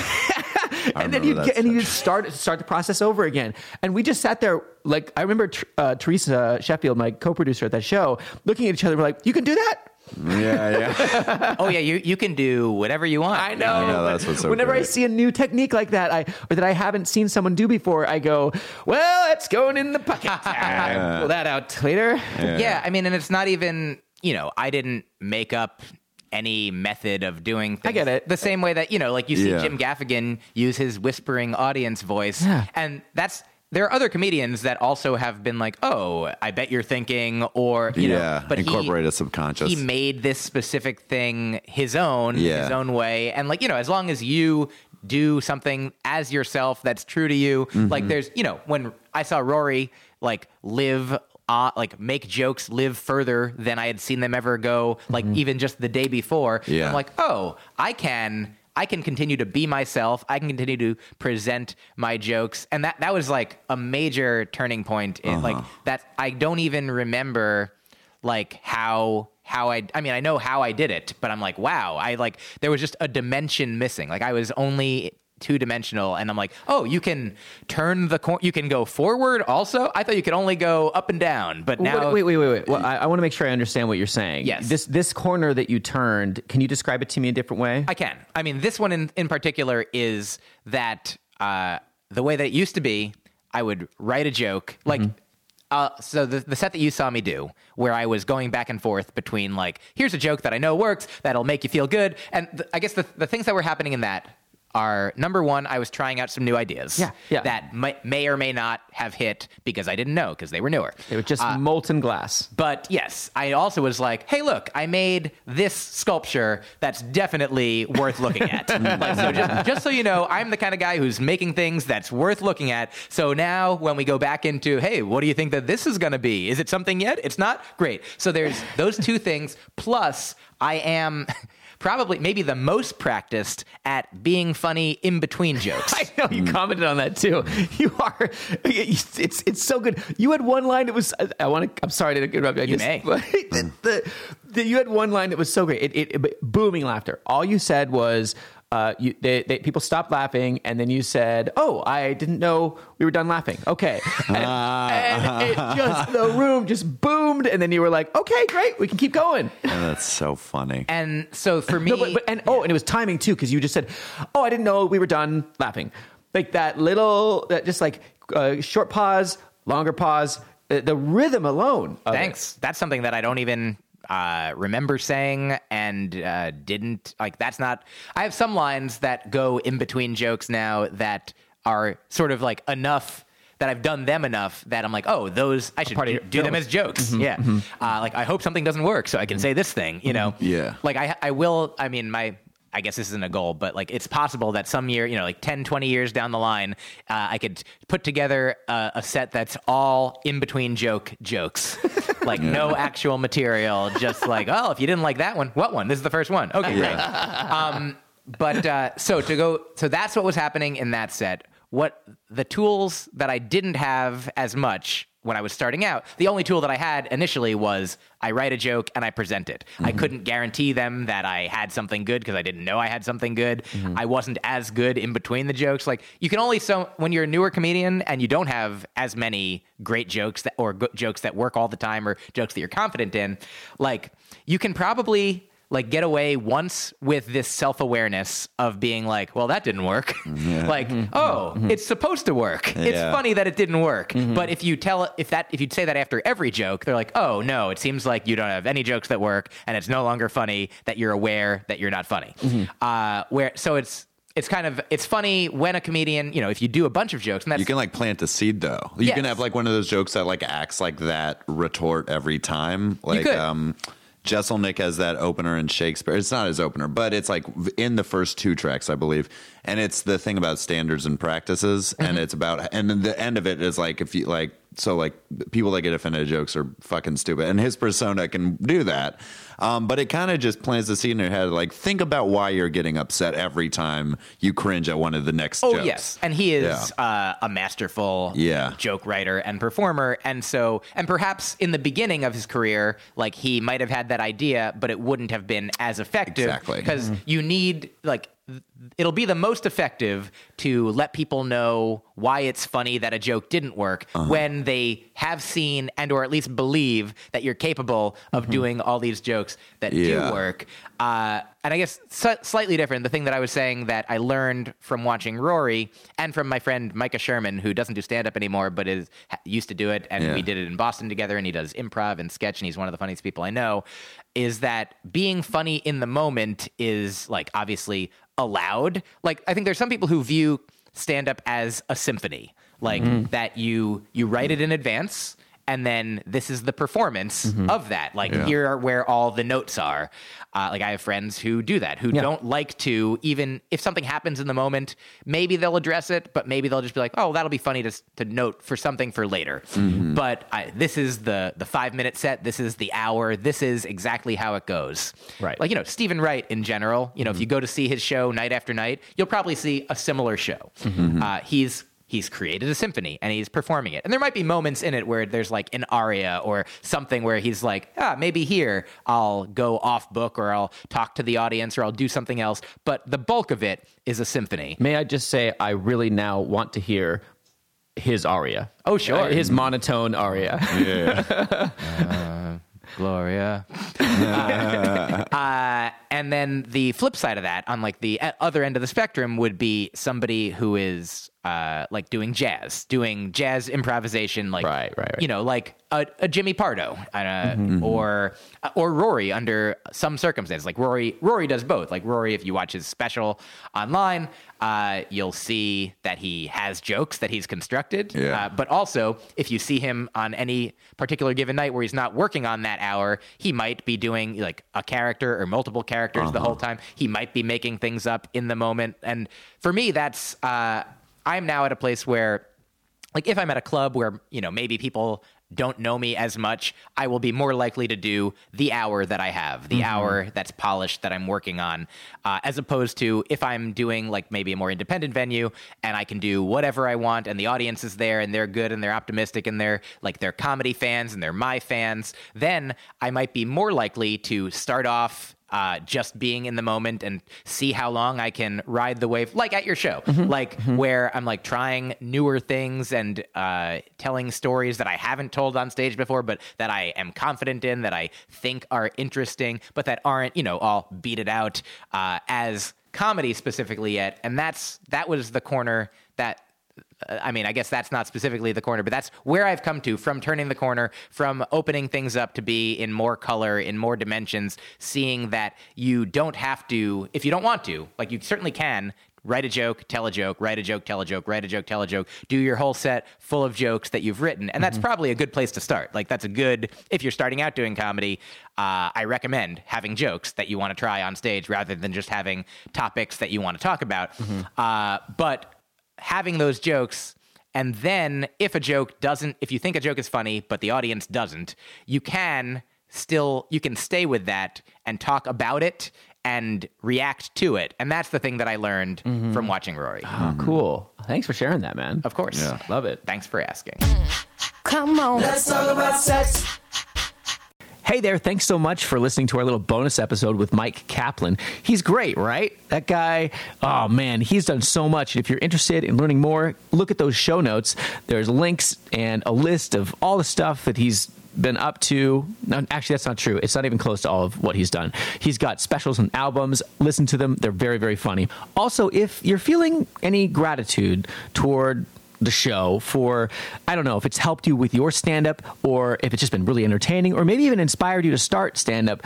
and then you get and you start start the process over again. And we just sat there like I remember uh, Teresa Sheffield, my co-producer at that show, looking at each other. We're like, "You can do that." Yeah, yeah. oh yeah, you you can do whatever you want. I know. I know, that's what's so Whenever I see a new technique like that, I or that I haven't seen someone do before, I go, "Well, it's going in the pocket." I pull that out later. Yeah. I mean, and it's not even, you know, I didn't make up any method of doing things. I get it. The same way that, you know, like you see Yeah. Jim Gaffigan use his whispering audience voice. Yeah. And that's, there are other comedians that also have been like, oh, I bet you're thinking, or, you Yeah, know, but incorporate he, a subconscious. He made this specific thing his own, Yeah. his own way. And like, you know, as long as you do something as yourself that's true to you, Mm-hmm. like there's, you know, when I saw Rory like live uh, like make jokes live further than I had seen them ever go, like even just the day before. Mm-hmm. Yeah. I'm like, oh, I can I can continue to be myself. I can continue to present my jokes. And that that was like a major turning point in like Uh-huh. that I don't even remember like how how I I mean I know how I did it, but I'm like, wow, I like there was just a dimension missing. Like I was only two dimensional and I'm like, "Oh, you can turn the cor- you can go forward also? I thought you could only go up and down." But now wait, wait, wait, wait. Well, I, I want to make sure I understand what you're saying. Yes. This this corner that you turned. Can you describe it to me a different way? I can. I mean, this one in, in particular is that uh, the way that it used to be, I would write a joke. Like, uh, so the, the set that you saw me do, where I was going back and forth between, like, here's a joke that I know works, that'll make you feel good. And th- I guess the, the things that were happening in that are number one, I was trying out some new ideas Yeah, yeah. that may, may or may not have hit because I didn't know because they were newer. They were just Uh, molten glass. but yes, I also was like, hey, look, I made this sculpture that's definitely worth looking at. like, so just, just so you know, I'm the kind of guy who's making things that's worth looking at. So now when we go back into, hey, what do you think that this is going to be? Is it something yet? It's not? Great. So there's those two things. Plus, I am. Probably, maybe the most practiced at being funny in between jokes. I know you hmm. commented on that too. You are. It's it's so good. You had one line that was. I want to. I'm sorry to interrupt you. I You just- may. but the, the, the- you had one line that was so great. It, it, it- booming laughter. All you said was. Uh, you, they, they, people stopped laughing, and then you said, "Oh, I didn't know we were done laughing." Okay, and, and it just the room just boomed, and then you were like, "Okay, great, we can keep going." Oh, that's so funny. and so for me, No, but, but and oh, and it was timing too because you just said, "Oh, I didn't know we were done laughing." Like that little, that just like uh, short pause, longer pause, uh, the rhythm alone. of it. Thanks. That's something that I don't even uh, remember saying and uh, didn't like. That's not. I have some lines that go in between jokes now that are sort of like enough that I've done them enough that I'm like, oh, those I should do, do them as jokes. Yeah. Uh, like I hope something doesn't work so I can say this thing. You know. Yeah. Like I I will. I mean my. I guess this isn't a goal, but like it's possible that some year, you know, like 10, 20 years down the line, uh, I could put together a, a set that's all in between joke jokes. like no actual material, just like, oh, if you didn't like that one, what one? This is the first one. Okay, great. Um, but uh, so to go, so that's what was happening in that set. What the tools that I didn't have as much when I was starting out, the only tool that I had initially was I write a joke and I present it. I mm-hmm. couldn't guarantee them that I had something good because I didn't know I had something good. Mm-hmm. I wasn't as good in between the jokes. Like you can only so when you're a newer comedian and you don't have as many great jokes that, or jokes that work all the time or jokes that you're confident in, like you can probably like get away once with this self-awareness of being like well that didn't work. Like oh it's supposed to work. It's Yeah. funny that it didn't work. But if you tell if that if you say that after every joke they're like oh no it seems like you don't have any jokes that work and it's no longer funny that you're aware that you're not funny. Uh where so it's it's kind of it's funny when a comedian you know if you do a bunch of jokes and that's You can like plant a seed though. You Yes. can have like one of those jokes that like acts like that retort every time. Like um Jeselnik has that opener in Shakespeare. It's not his opener, but it's like in the first two tracks, I believe. And it's the thing about standards and practices. And mm-hmm. it's about, and then the end of it is like, if you like, so like people that get offended at jokes are fucking stupid. And his persona can do that. Um, but it kind of just plants the seed in your head. Like, think about why you're getting upset every time you cringe at one of the next Oh jokes. yes, and he is uh, a masterful Yeah. joke writer and performer, and so and perhaps in the beginning of his career, like he might have had that idea, but it wouldn't have been as effective Exactly. because you need like th- it'll be the most effective to let people know why it's funny that a joke didn't work Uh-huh. when they have seen and or at least believe that you're capable of doing all these jokes that Mm-hmm. Yeah. do work. Uh, and I guess slightly different. The thing that I was saying that I learned from watching Rory and from my friend Micah Sherman, who doesn't do stand up anymore, but is used to do it, and Yeah. we did it in Boston together, and he does improv and sketch, and he's one of the funniest people I know. Is that being funny in the moment is like obviously allowed. Like I think there's some people who view stand up as a symphony, like mm-hmm. that you you write it in advance and then this is the performance of that. Like Yeah. here are where all the notes are. Uh, like I have friends who do that, who don't like to even if something happens in the moment, maybe they'll address it, but maybe they'll just be like, "Oh, that'll be funny to to note for something for later." But I, this is the the five minute set. This is the hour. This is exactly how it goes. Right. Like you know, Steven Wright in general. You know, if you go to see his show night after night, you'll probably see a similar show. Uh, he's he's created a symphony and he's performing it. And there might be moments in it where there's like an aria or something where he's like, ah, maybe here I'll go off book or I'll talk to the audience or I'll do something else. But the bulk of it is a symphony. May I just say, I really now want to hear his aria. Oh, sure. Uh, his monotone aria. Gloria. uh, and then the flip side of that, on like the uh, other end of the spectrum, would be somebody who is uh, like doing jazz, doing jazz improvisation, like Right, right, right. you know, like a, a Jimmy Pardo, uh, or uh, or Rory under some circumstances. Like Rory, Rory does both. Like Rory, if you watch his special online, uh, you'll see that he has jokes that he's constructed. Yeah. Uh, but also, if you see him on any particular given night where he's not working on that hour, he might be doing like a character or multiple characters the whole time. He might be making things up in the moment. And for me, that's uh, I'm now at a place where, like, if I'm at a club where you know maybe people don't know me as much, I will be more likely to do the hour that I have, the hour that's polished that I'm working on, uh, as opposed to if I'm doing like maybe a more independent venue and I can do whatever I want and the audience is there and they're good and they're optimistic and they're like they're comedy fans and they're my fans, then I might be more likely to start off uh, just being in the moment and see how long I can ride the wave, like at your show, like where I'm like trying newer things and uh, telling stories that I haven't told on stage before, but that I am confident in, that I think are interesting, but that aren't, you know, all beat it out uh, as comedy specifically yet. And that's that was the corner that I mean, I guess that's not specifically the corner, but that's where I've come to from turning the corner, from opening things up to be in more color, in more dimensions, seeing that you don't have to, if you don't want to, like you certainly can. Write a joke, tell a joke, write a joke, tell a joke, write a joke, tell a joke. Do your whole set full of jokes that you've written. And that's probably a good place to start. Like, that's a good, if you're starting out doing comedy, uh, I recommend having jokes that you want to try on stage rather than just having topics that you want to talk about. Uh, but having those jokes and then if a joke doesn't if you think a joke is funny but the audience doesn't you can still you can stay with that and talk about it and react to it. And that's the thing that I learned mm-hmm. from watching Rory. Oh, cool. Thanks for sharing that, man. Of course. Yeah. Love it. Thanks for asking. Come on. Let's talk about sex. Hey there, thanks so much for listening to our little bonus episode with Myq Kaplan. He's great, right? That guy, oh man, he's done so much. And if you're interested in learning more, look at those show notes. There's links and a list of all the stuff that he's been up to. No, actually, that's not true. It's not even close to all of what he's done. He's got specials and albums. Listen to them, they're very, very funny. Also, if you're feeling any gratitude toward the show for I don't know if it's helped you with your stand up or if it's just been really entertaining or maybe even inspired you to start stand up.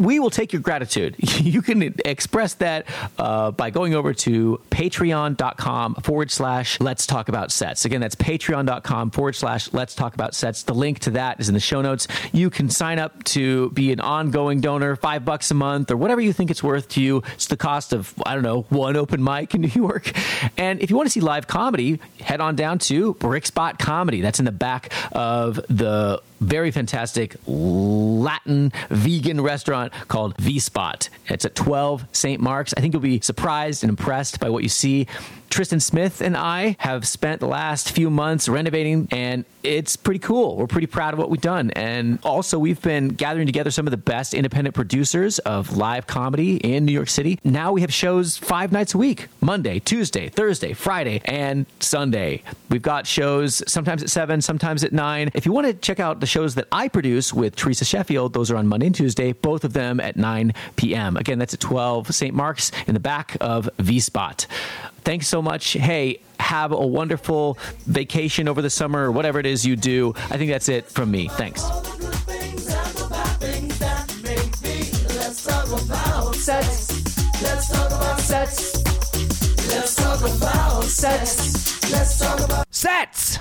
We will take your gratitude. You can express that uh, by going over to patreon.com forward slash let's talk about sets. Again, that's patreon.com forward slash let's talk about sets. The link to that is in the show notes. You can sign up to be an ongoing donor, five bucks a month or whatever you think it's worth to you. It's the cost of, I don't know, one open mic in New York. And if you want to see live comedy, head on down to Brickspot Comedy. That's in the back of the very fantastic Latin vegan restaurant called V Spot. It's at 12 St. Mark's. I think you'll be surprised and impressed by what you see. Tristan Smith and I have spent the last few months renovating, and it's pretty cool. We're pretty proud of what we've done. And also, we've been gathering together some of the best independent producers of live comedy in New York City. Now we have shows five nights a week Monday, Tuesday, Thursday, Friday, and Sunday. We've got shows sometimes at 7, sometimes at 9. If you want to check out the shows that I produce with Teresa Sheffield, those are on Monday and Tuesday, both of them at 9 p.m. Again, that's at 12 St. Mark's in the back of V Spot. Thanks so much. Hey, have a wonderful vacation over the summer or whatever it is you do. I think that's it from me. Thanks. About Sets!